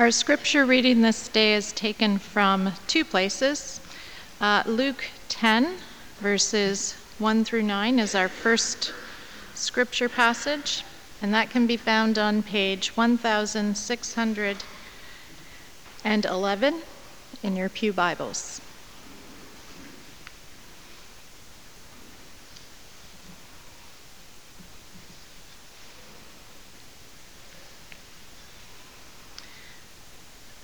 Our scripture reading this day is taken from two places. Uh, Luke 10, verses 1 through 9, is our first scripture passage, and that can be found on page 1611 in your Pew Bibles.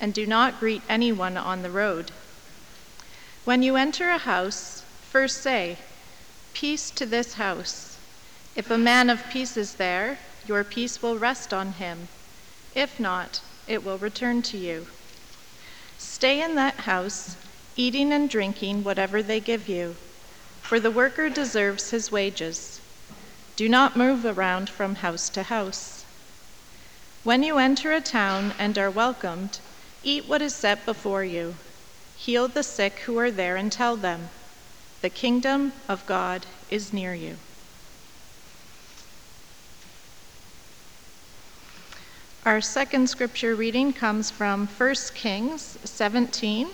and do not greet anyone on the road. When you enter a house, first say, Peace to this house. If a man of peace is there, your peace will rest on him. If not, it will return to you. Stay in that house, eating and drinking whatever they give you, for the worker deserves his wages. Do not move around from house to house. When you enter a town and are welcomed, Eat what is set before you. Heal the sick who are there and tell them, The kingdom of God is near you. Our second scripture reading comes from 1 Kings 17,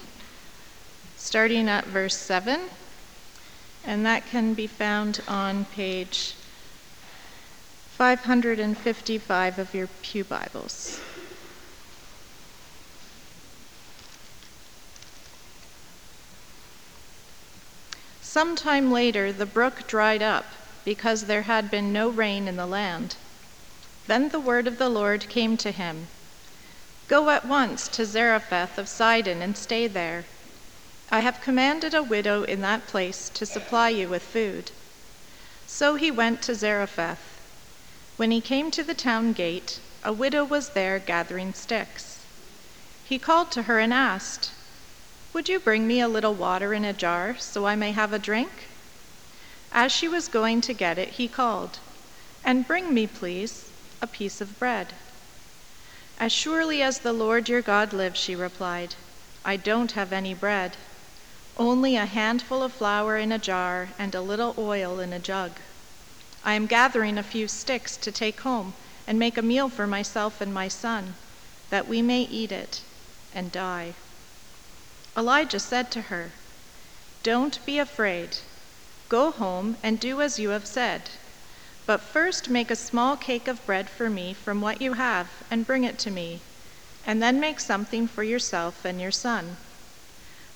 starting at verse 7, and that can be found on page 555 of your Pew Bibles. Some time later, the brook dried up because there had been no rain in the land. Then the word of the Lord came to him Go at once to Zarephath of Sidon and stay there. I have commanded a widow in that place to supply you with food. So he went to Zarephath. When he came to the town gate, a widow was there gathering sticks. He called to her and asked, would you bring me a little water in a jar so I may have a drink? As she was going to get it, he called, And bring me, please, a piece of bread. As surely as the Lord your God lives, she replied, I don't have any bread, only a handful of flour in a jar and a little oil in a jug. I am gathering a few sticks to take home and make a meal for myself and my son, that we may eat it and die. Elijah said to her, Don't be afraid. Go home and do as you have said. But first make a small cake of bread for me from what you have and bring it to me, and then make something for yourself and your son.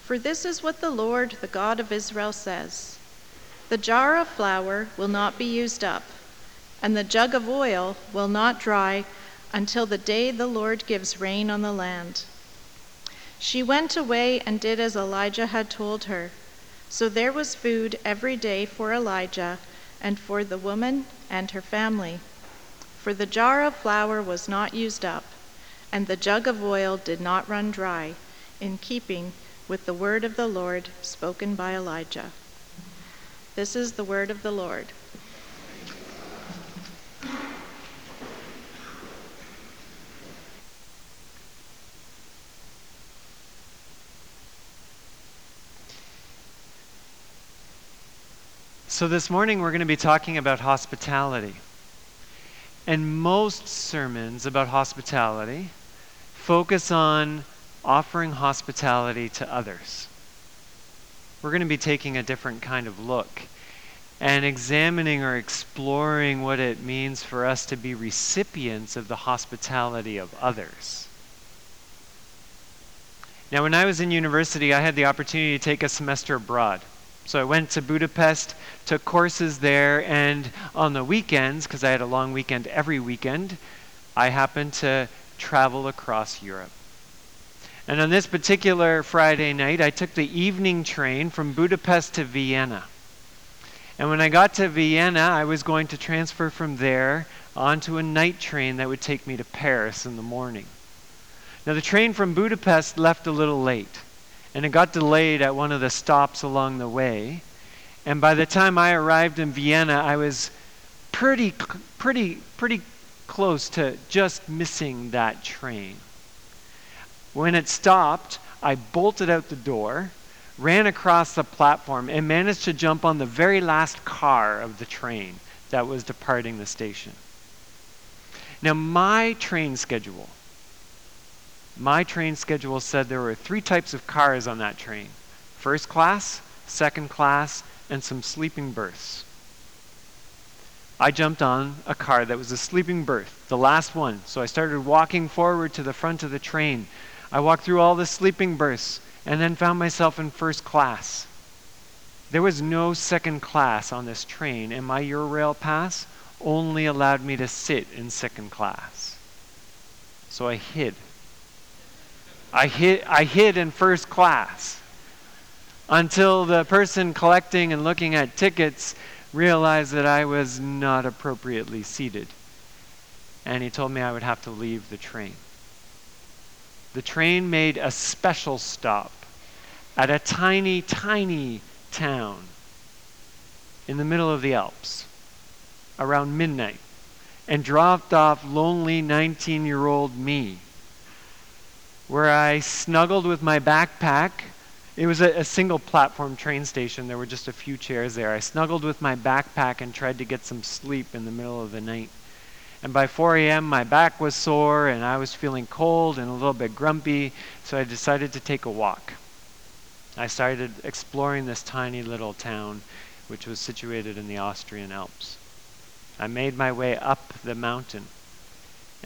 For this is what the Lord, the God of Israel, says The jar of flour will not be used up, and the jug of oil will not dry until the day the Lord gives rain on the land. She went away and did as Elijah had told her. So there was food every day for Elijah and for the woman and her family. For the jar of flour was not used up, and the jug of oil did not run dry, in keeping with the word of the Lord spoken by Elijah. This is the word of the Lord. So, this morning we're going to be talking about hospitality. And most sermons about hospitality focus on offering hospitality to others. We're going to be taking a different kind of look and examining or exploring what it means for us to be recipients of the hospitality of others. Now, when I was in university, I had the opportunity to take a semester abroad. So I went to Budapest, took courses there, and on the weekends, because I had a long weekend every weekend, I happened to travel across Europe. And on this particular Friday night, I took the evening train from Budapest to Vienna. And when I got to Vienna, I was going to transfer from there onto a night train that would take me to Paris in the morning. Now, the train from Budapest left a little late, and it got delayed at one of the stops along the way. And by the time I arrived in Vienna, I was pretty, pretty, pretty close to just missing that train. When it stopped, I bolted out the door, ran across the platform, and managed to jump on the very last car of the train that was departing the station. Now, my train schedule, my train schedule said there were three types of cars on that train first class, second class, and some sleeping berths. I jumped on a car that was a sleeping berth, the last one. So I started walking forward to the front of the train. I walked through all the sleeping berths and then found myself in first class. There was no second class on this train, and my Eurail pass only allowed me to sit in second class. So I hid. I hid, I hid in first class until the person collecting and looking at tickets realized that I was not appropriately seated. And he told me I would have to leave the train. The train made a special stop at a tiny, tiny town in the middle of the Alps around midnight and dropped off lonely 19 year old me, where I snuggled with my backpack it was a, a, single platform train station. There were just a few chairs there. I snuggled with my backpack and tried to get some sleep in the middle of the night. And by 4 a.m., my back was sore and I was feeling cold and a little bit grumpy, so I decided to take a walk. I started exploring this tiny little town, which was situated in the Austrian Alps. I made my way up the mountain.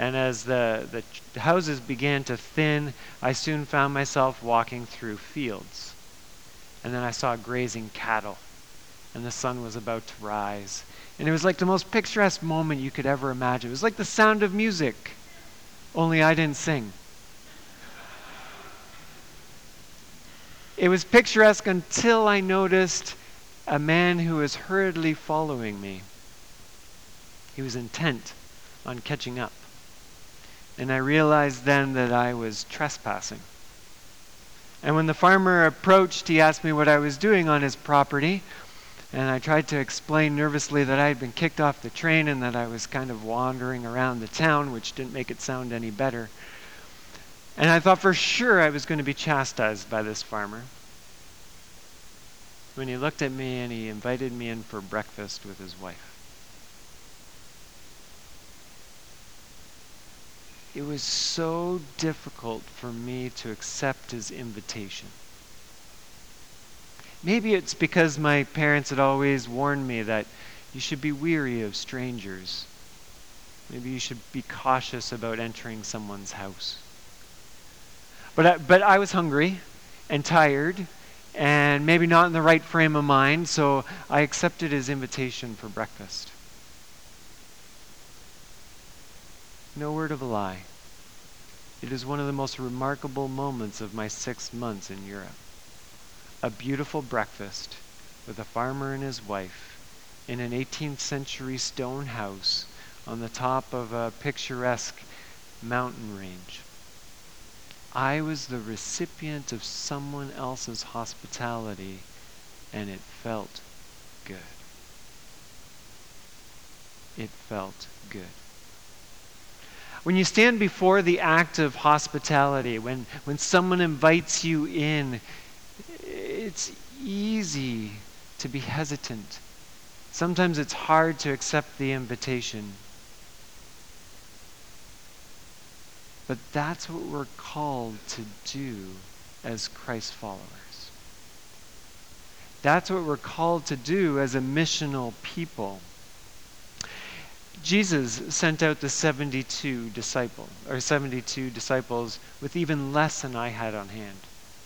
And as the, the houses began to thin, I soon found myself walking through fields. And then I saw grazing cattle, and the sun was about to rise. And it was like the most picturesque moment you could ever imagine. It was like the sound of music, only I didn't sing. It was picturesque until I noticed a man who was hurriedly following me. He was intent on catching up. And I realized then that I was trespassing. And when the farmer approached, he asked me what I was doing on his property. And I tried to explain nervously that I had been kicked off the train and that I was kind of wandering around the town, which didn't make it sound any better. And I thought for sure I was going to be chastised by this farmer. When he looked at me and he invited me in for breakfast with his wife. It was so difficult for me to accept his invitation. Maybe it's because my parents had always warned me that you should be weary of strangers. Maybe you should be cautious about entering someone's house. But I, but I was hungry and tired and maybe not in the right frame of mind, so I accepted his invitation for breakfast. No word of a lie. It is one of the most remarkable moments of my six months in Europe. A beautiful breakfast with a farmer and his wife in an 18th century stone house on the top of a picturesque mountain range. I was the recipient of someone else's hospitality, and it felt good. It felt good. When you stand before the act of hospitality, when, when someone invites you in, it's easy to be hesitant. Sometimes it's hard to accept the invitation. But that's what we're called to do as Christ followers. That's what we're called to do as a missional people. Jesus sent out the 72 disciples, or 72 disciples with even less than I had on hand.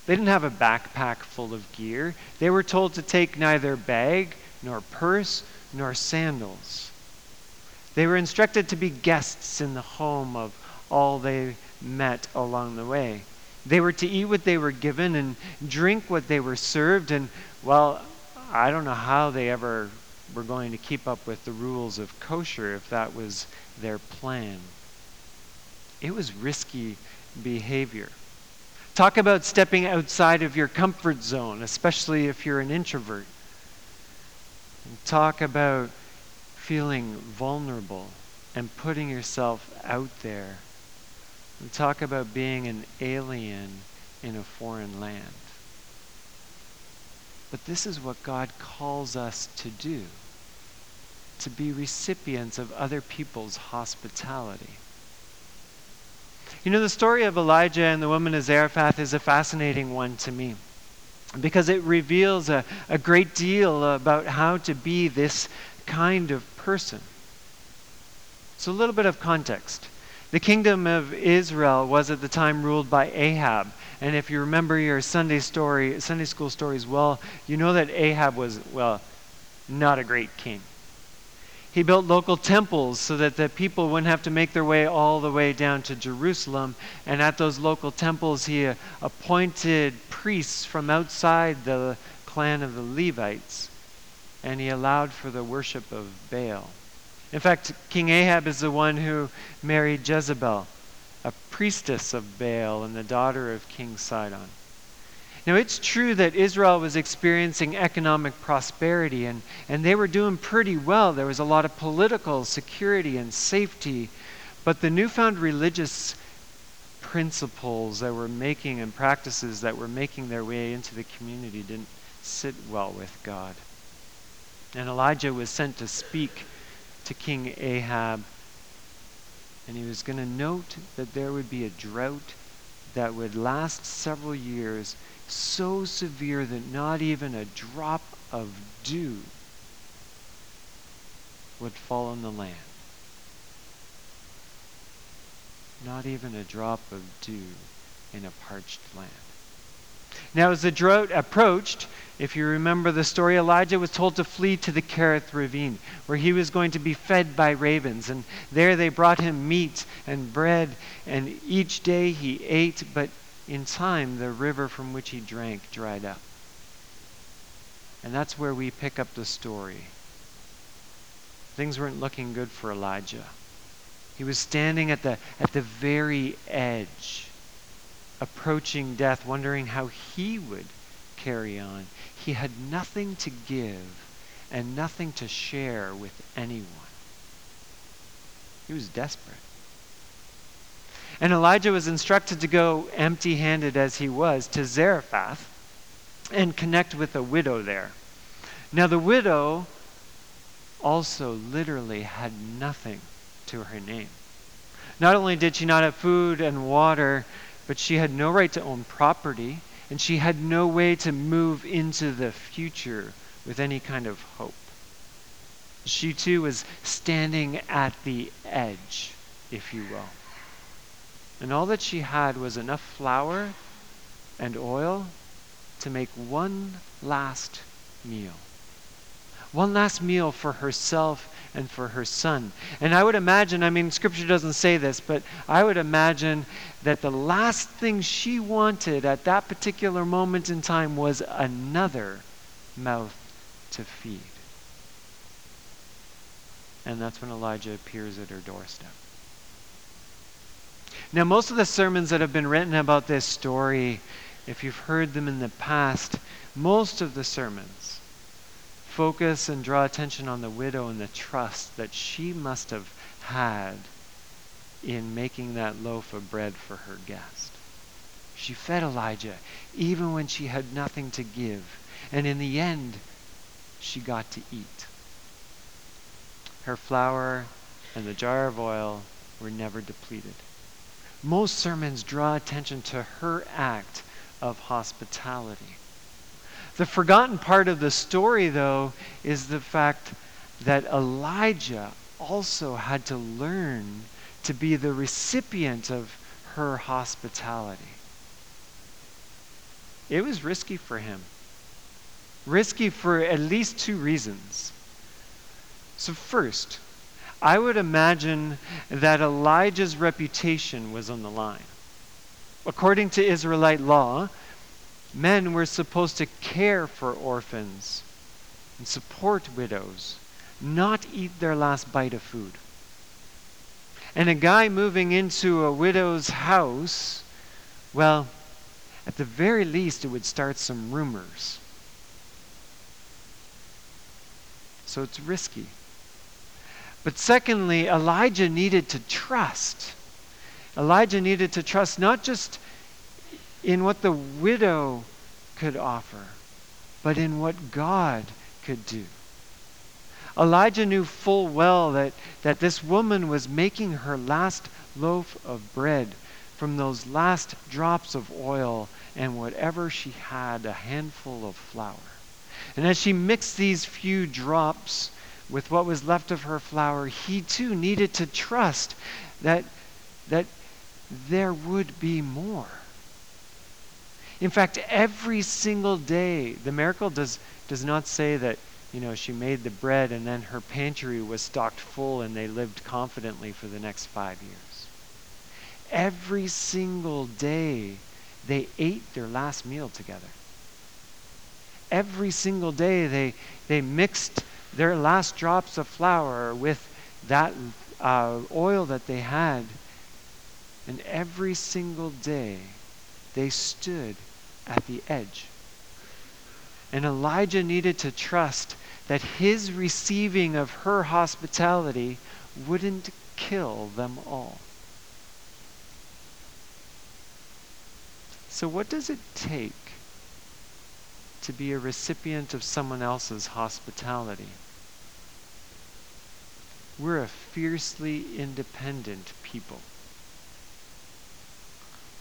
They didn't have a backpack full of gear. They were told to take neither bag, nor purse, nor sandals. They were instructed to be guests in the home of all they met along the way. They were to eat what they were given and drink what they were served. And, well, I don't know how they ever were going to keep up with the rules of kosher if that was their plan. It was risky behavior. Talk about stepping outside of your comfort zone, especially if you're an introvert. And talk about feeling vulnerable and putting yourself out there. And talk about being an alien in a foreign land. But this is what God calls us to do to be recipients of other people's hospitality. You know, the story of Elijah and the woman of Zarephath is a fascinating one to me because it reveals a, a great deal about how to be this kind of person. So, a little bit of context. The kingdom of Israel was at the time ruled by Ahab. And if you remember your Sunday story, Sunday school stories well, you know that Ahab was, well, not a great king. He built local temples so that the people wouldn't have to make their way all the way down to Jerusalem. And at those local temples, he uh, appointed priests from outside the clan of the Levites. And he allowed for the worship of Baal. In fact, King Ahab is the one who married Jezebel, a priestess of Baal and the daughter of King Sidon. Now, it's true that Israel was experiencing economic prosperity and, and they were doing pretty well. There was a lot of political security and safety, but the newfound religious principles that were making and practices that were making their way into the community didn't sit well with God. And Elijah was sent to speak to King Ahab, and he was going to note that there would be a drought that would last several years so severe that not even a drop of dew would fall on the land. Not even a drop of dew in a parched land. Now, as the drought approached, if you remember the story, Elijah was told to flee to the Kerith ravine, where he was going to be fed by ravens. And there they brought him meat and bread, and each day he ate, but in time, the river from which he drank dried up. And that's where we pick up the story. Things weren't looking good for Elijah. He was standing at the, at the very edge, approaching death, wondering how he would carry on. He had nothing to give and nothing to share with anyone. He was desperate. And Elijah was instructed to go empty handed as he was to Zarephath and connect with a widow there. Now, the widow also literally had nothing to her name. Not only did she not have food and water, but she had no right to own property, and she had no way to move into the future with any kind of hope. She too was standing at the edge, if you will. And all that she had was enough flour and oil to make one last meal. One last meal for herself and for her son. And I would imagine, I mean, scripture doesn't say this, but I would imagine that the last thing she wanted at that particular moment in time was another mouth to feed. And that's when Elijah appears at her doorstep. Now, most of the sermons that have been written about this story, if you've heard them in the past, most of the sermons focus and draw attention on the widow and the trust that she must have had in making that loaf of bread for her guest. She fed Elijah even when she had nothing to give. And in the end, she got to eat. Her flour and the jar of oil were never depleted most sermons draw attention to her act of hospitality. The forgotten part of the story, though, is the fact that Elijah also had to learn to be the recipient of her hospitality. It was risky for him. Risky for at least two reasons. So, first, I would imagine that Elijah's reputation was on the line. According to Israelite law, men were supposed to care for orphans and support widows, not eat their last bite of food. And a guy moving into a widow's house Well, at the very least, it would start some rumors. So it's risky. But secondly, Elijah needed to trust. Elijah needed to trust not just in what the widow could offer, but in what God could do. Elijah knew full well that, that this woman was making her last loaf of bread from those last drops of oil and whatever she had, a handful of flour. And as she mixed these few drops with what was left of her flour, he too needed to trust that, that there would be more. In fact, every single day, the miracle does, does not say that you know, she made the bread and then her pantry was stocked full and they lived confidently for the next five years. Every single day, they ate their last meal together. Every single day, they, they mixed their last drops of flour with that uh, oil that they had. And every single day, they stood at the edge. And Elijah needed to trust that his receiving of her hospitality wouldn't kill them all. So, what does it take to be a recipient of someone else's hospitality? We're a fiercely independent people.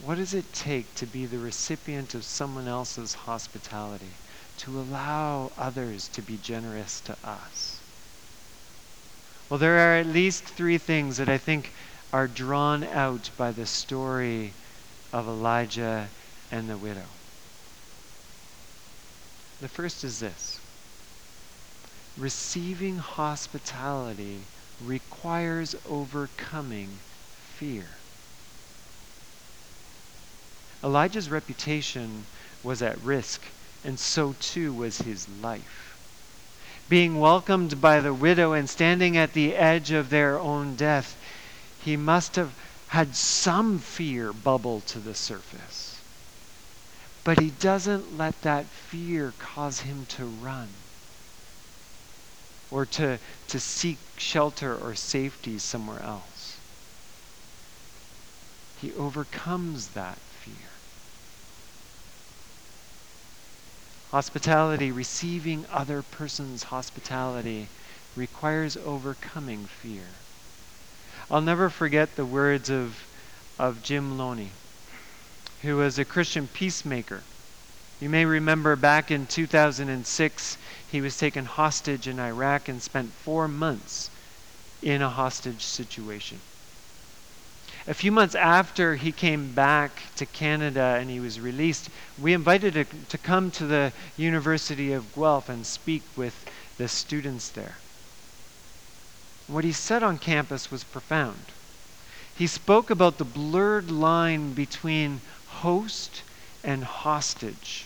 What does it take to be the recipient of someone else's hospitality? to allow others to be generous to us? Well, there are at least three things that I think are drawn out by the story of Elijah and the widow. The first is this receiving hospitality requires overcoming fear. Elijah's reputation was at risk and so too was his life. Being welcomed by the widow and standing at the edge of their own death, he must have had some fear bubble to the surface. But he doesn't let that fear cause him to run or to, to seek shelter or safety somewhere else. He overcomes that Hospitality, receiving other person's hospitality, requires overcoming fear. I'll never forget the words of, of Jim Loney, who was a Christian peacemaker. You may remember back in 2006, he was taken hostage in Iraq and spent four months in a hostage situation. A few months after he came back to Canada and he was released, we invited him to come to the University of Guelph and speak with the students there. What he said on campus was profound. He spoke about the blurred line between host and hostage.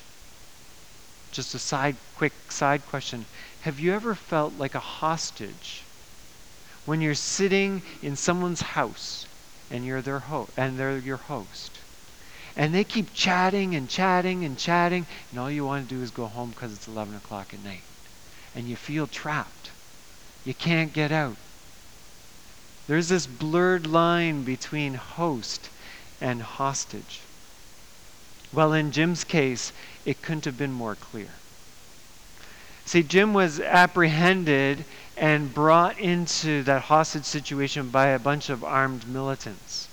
Just a side quick side question. Have you ever felt like a hostage when you're sitting in someone's house and you're their host and they're your host. And they keep chatting and chatting and chatting, and all you want to do is go home because it's 11 o'clock at night. And you feel trapped. You can't get out. There's this blurred line between host and hostage. Well, in Jim's case, it couldn't have been more clear. See, Jim was apprehended and brought into that hostage situation by a bunch of armed militants.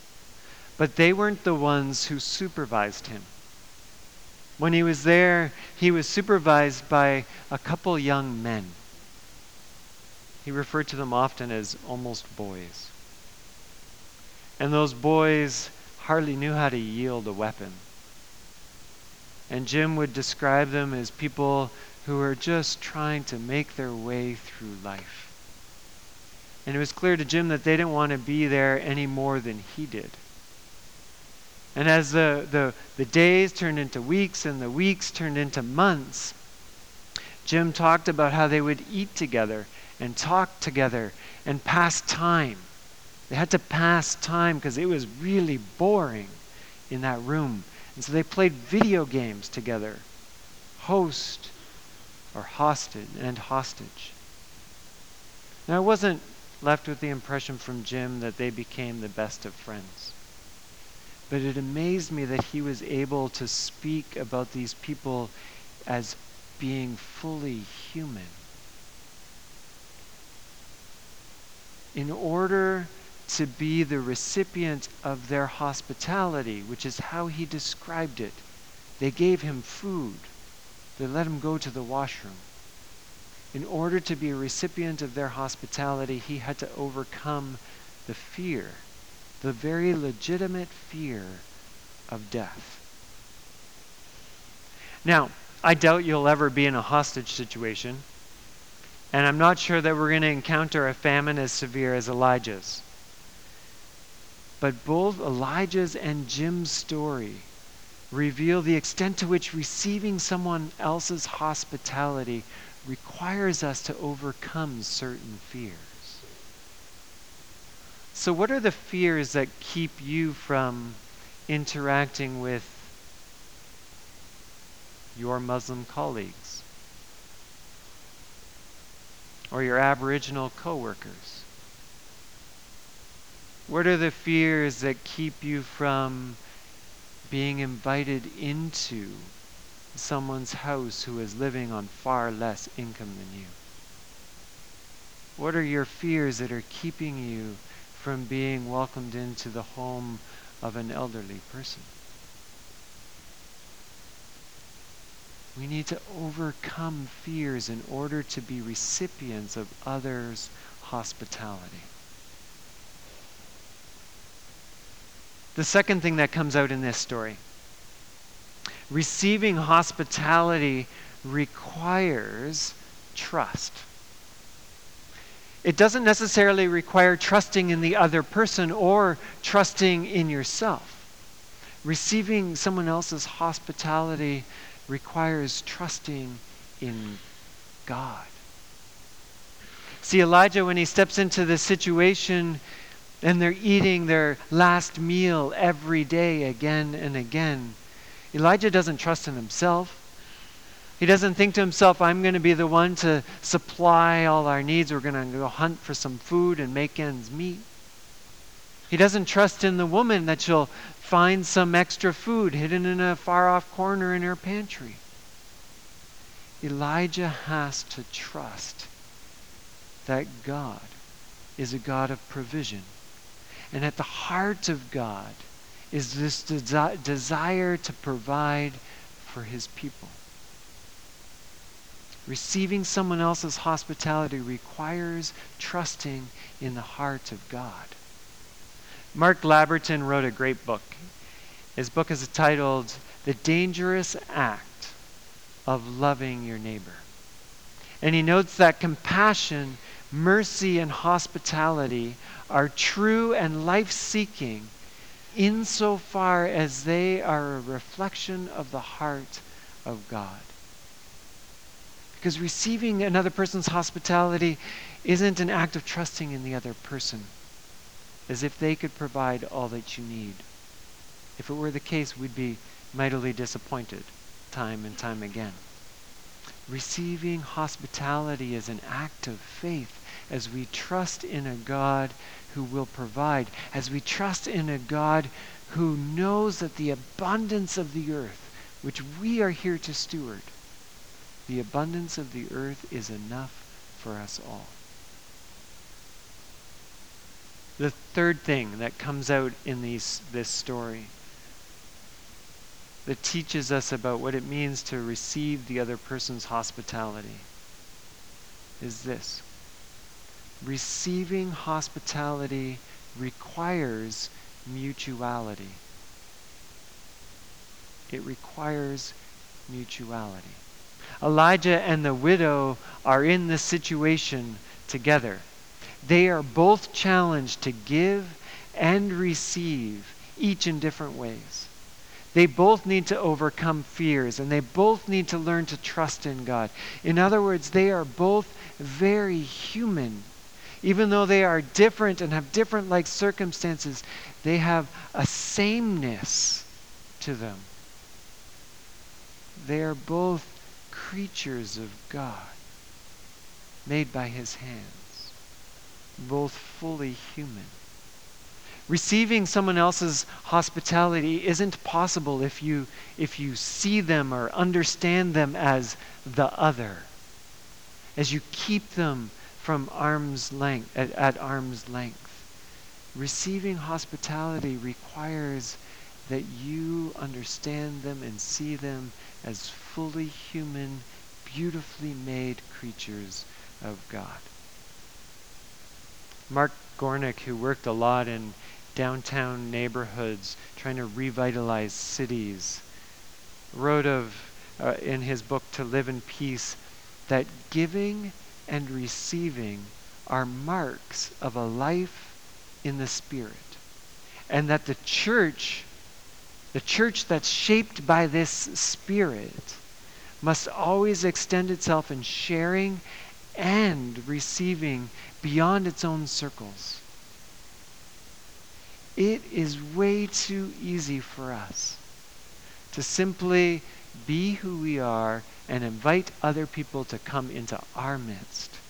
But they weren't the ones who supervised him. When he was there, he was supervised by a couple young men. He referred to them often as almost boys. And those boys hardly knew how to yield a weapon. And Jim would describe them as people who are just trying to make their way through life. And it was clear to Jim that they didn't want to be there any more than he did. And as the, the, the days turned into weeks and the weeks turned into months, Jim talked about how they would eat together and talk together and pass time. They had to pass time because it was really boring in that room And so they played video games together, host or hostage and hostage. Now I wasn't left with the impression from Jim that they became the best of friends. But it amazed me that he was able to speak about these people as being fully human. In order to be the recipient of their hospitality, which is how he described it, they gave him food. They let him go to the washroom. In order to be a recipient of their hospitality, he had to overcome the fear, the very legitimate fear of death. Now, I doubt you'll ever be in a hostage situation, and I'm not sure that we're going to encounter a famine as severe as Elijah's. But both Elijah's and Jim's story reveal the extent to which receiving someone else's hospitality requires us to overcome certain fears. So, what are the fears that keep you from interacting with your Muslim colleagues or your Aboriginal coworkers? What are the fears that keep you from being invited into someone's house who is living on far less income than you? What are your fears that are keeping you from being welcomed into the home of an elderly person? We need to overcome fears in order to be recipients of others' hospitality. The second thing that comes out in this story receiving hospitality requires trust. It doesn't necessarily require trusting in the other person or trusting in yourself. Receiving someone else's hospitality requires trusting in God. See, Elijah, when he steps into this situation and they're eating their last meal every day again and again, Elijah doesn't trust in himself. He doesn't think to himself, I'm going to be the one to supply all our needs. We're going to go hunt for some food and make ends meet. He doesn't trust in the woman that she'll find some extra food hidden in a far off corner in her pantry. Elijah has to trust that God is a God of provision. And at the heart of God is this desi- desire to provide for his people. Receiving someone else's hospitality requires trusting in the heart of God. Mark Labberton wrote a great book. His book is titled The Dangerous Act of Loving Your Neighbor. And he notes that compassion, mercy, and hospitality are true and life seeking insofar as they are a reflection of the heart of God. Because receiving another person's hospitality isn't an act of trusting in the other person, as if they could provide all that you need. If it were the case, we'd be mightily disappointed time and time again. Receiving hospitality is an act of faith as we trust in a God who will provide, as we trust in a God who knows that the abundance of the earth, which we are here to steward, the abundance of the earth is enough for us all. The third thing that comes out in these, this story that teaches us about what it means to receive the other person's hospitality is this receiving hospitality requires mutuality. It requires mutuality. Elijah and the widow are in this situation together. They are both challenged to give and receive, each in different ways. They both need to overcome fears and they both need to learn to trust in God. In other words, they are both very human even though they are different and have different like circumstances, they have a sameness to them. they are both creatures of God, made by his hands, both fully human. Receiving someone else's hospitality isn't possible if you, if you see them or understand them as the other, as you keep them from arm's length, at, at arm's length. Receiving hospitality requires that you understand them and see them as fully human, beautifully made creatures of God. Mark Gornik, who worked a lot in downtown neighborhoods, trying to revitalize cities, wrote of uh, in his book To Live in Peace that giving and receiving are marks of a life in the Spirit. And that the church, the church that's shaped by this Spirit, must always extend itself in sharing and receiving beyond its own circles. It is way too easy for us to simply be who we are and invite other people to come into our midst.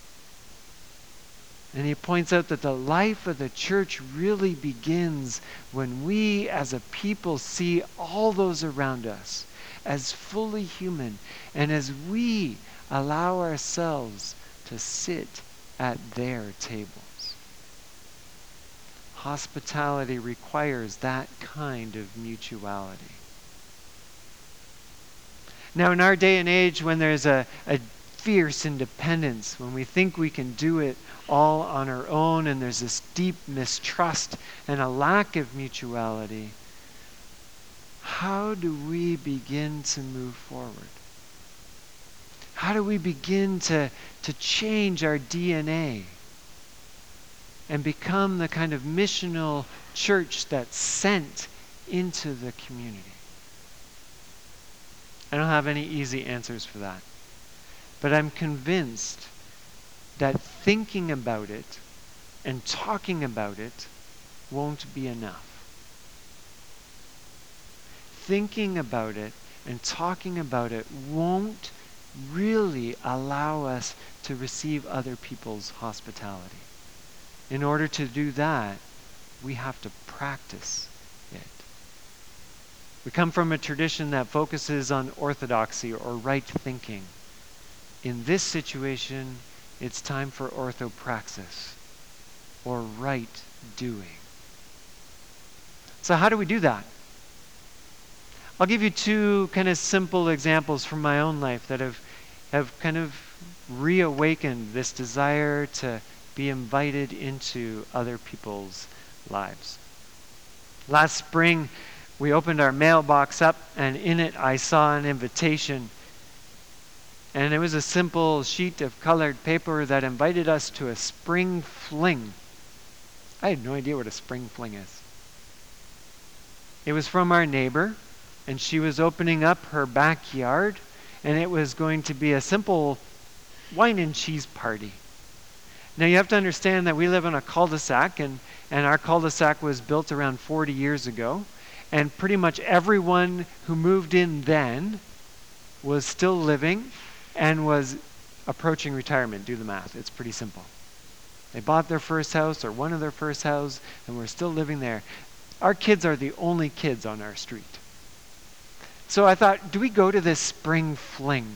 And he points out that the life of the church really begins when we as a people see all those around us as fully human and as we allow ourselves to sit at their tables. Hospitality requires that kind of mutuality. Now, in our day and age, when there's a, a fierce independence, when we think we can do it all on our own, and there's this deep mistrust and a lack of mutuality, how do we begin to move forward? How do we begin to, to change our DNA and become the kind of missional church that's sent into the community? I don't have any easy answers for that. But I'm convinced that thinking about it and talking about it won't be enough. Thinking about it and talking about it won't really allow us to receive other people's hospitality. In order to do that, we have to practice it. We come from a tradition that focuses on orthodoxy or right thinking. In this situation, it's time for orthopraxis or right doing. So, how do we do that? I'll give you two kind of simple examples from my own life that have, have kind of reawakened this desire to be invited into other people's lives. Last spring, we opened our mailbox up, and in it I saw an invitation. And it was a simple sheet of colored paper that invited us to a spring fling. I had no idea what a spring fling is. It was from our neighbor, and she was opening up her backyard, and it was going to be a simple wine and cheese party. Now, you have to understand that we live in a cul de sac, and, and our cul de sac was built around 40 years ago and pretty much everyone who moved in then was still living and was approaching retirement. Do the math, it's pretty simple. They bought their first house or one of their first houses, and we're still living there. Our kids are the only kids on our street. So I thought, do we go to this spring fling?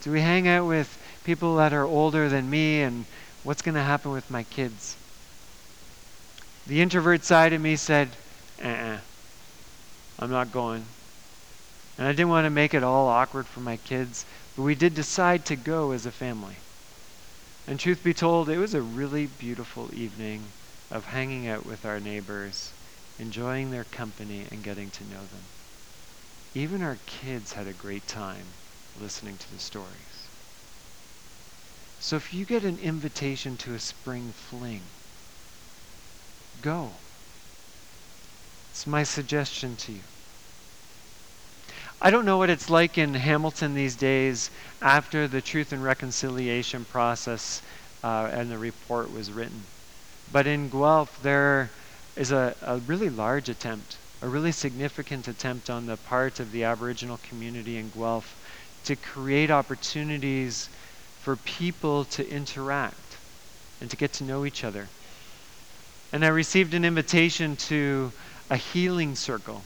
Do we hang out with people that are older than me and what's going to happen with my kids? The introvert side of me said, uh-uh, I'm not going. And I didn't want to make it all awkward for my kids, but we did decide to go as a family. And truth be told, it was a really beautiful evening of hanging out with our neighbors, enjoying their company, and getting to know them. Even our kids had a great time listening to the stories. So if you get an invitation to a spring fling, go. It's my suggestion to you. I don't know what it's like in Hamilton these days after the Truth and Reconciliation process uh, and the report was written. But in Guelph, there is a, a really large attempt a really significant attempt on the part of the Aboriginal community in Guelph to create opportunities for people to interact and to get to know each other. And I received an invitation to a healing circle.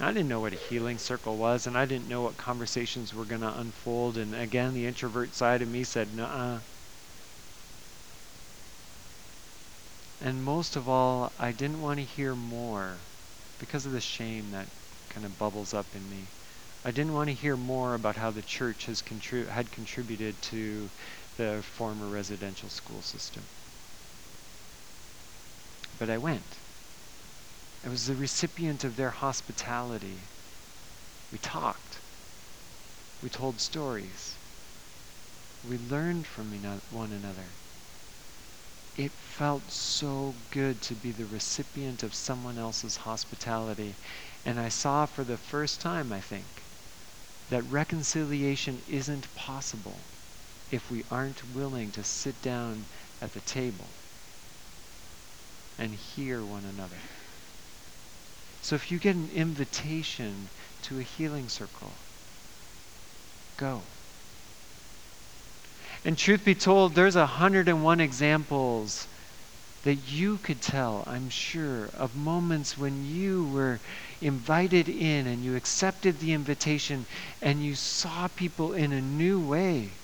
I didn't know what a healing circle was, and I didn't know what conversations were going to unfold. And again, the introvert side of me said, nah. And most of all, I didn't want to hear more because of the shame that kind of bubbles up in me. I didn't want to hear more about how the church has contri- had contributed to the former residential school system. But I went. I was the recipient of their hospitality. We talked. We told stories. We learned from one another. It felt so good to be the recipient of someone else's hospitality. And I saw for the first time, I think, that reconciliation isn't possible if we aren't willing to sit down at the table and hear one another. So if you get an invitation to a healing circle, go. And truth be told, there's 101 examples that you could tell, I'm sure, of moments when you were invited in and you accepted the invitation and you saw people in a new way.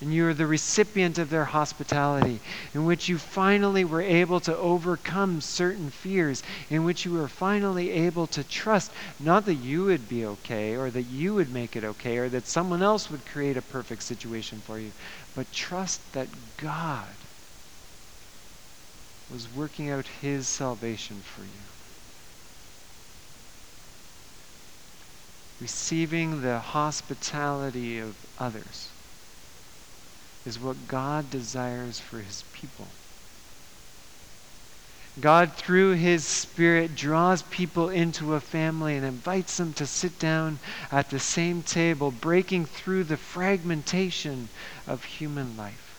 And you are the recipient of their hospitality, in which you finally were able to overcome certain fears, in which you were finally able to trust not that you would be okay or that you would make it okay or that someone else would create a perfect situation for you, but trust that God was working out his salvation for you. Receiving the hospitality of others is what God desires for his people. God, through his Spirit, draws people into a family and invites them to sit down at the same table, breaking through the fragmentation of human life.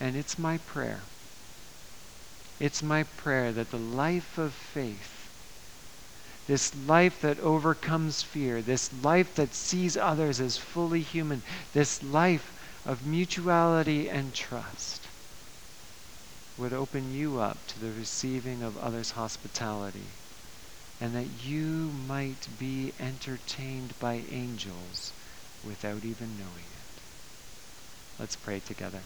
And it's my prayer. It's my prayer that the life of faith, this life that overcomes fear, this life that sees others as fully human, this life of mutuality and trust would open you up to the receiving of others' hospitality, and that you might be entertained by angels without even knowing it. Let's pray together.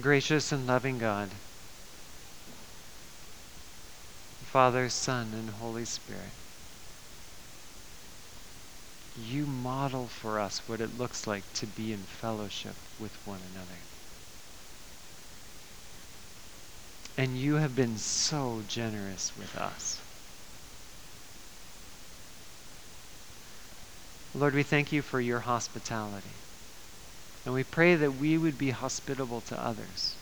Gracious and loving God, Father, Son, and Holy Spirit, you model for us what it looks like to be in fellowship with one another. And you have been so generous with us. Lord, we thank you for your hospitality. And we pray that we would be hospitable to others.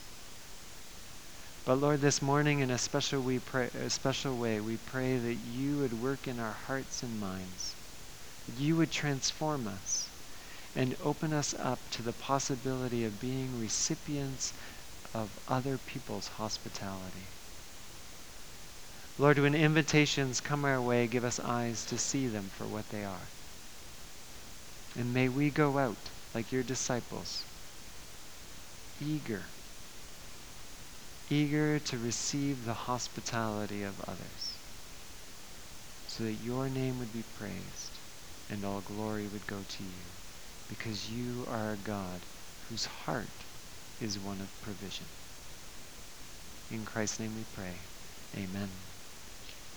But Lord, this morning in a special, we pray, a special way, we pray that you would work in our hearts and minds that you would transform us and open us up to the possibility of being recipients of other people's hospitality. Lord, when invitations come our way, give us eyes to see them for what they are. And may we go out like your disciples, eager, eager to receive the hospitality of others, so that your name would be praised and all glory would go to you, because you are a God whose heart is one of provision. In Christ's name we pray. Amen.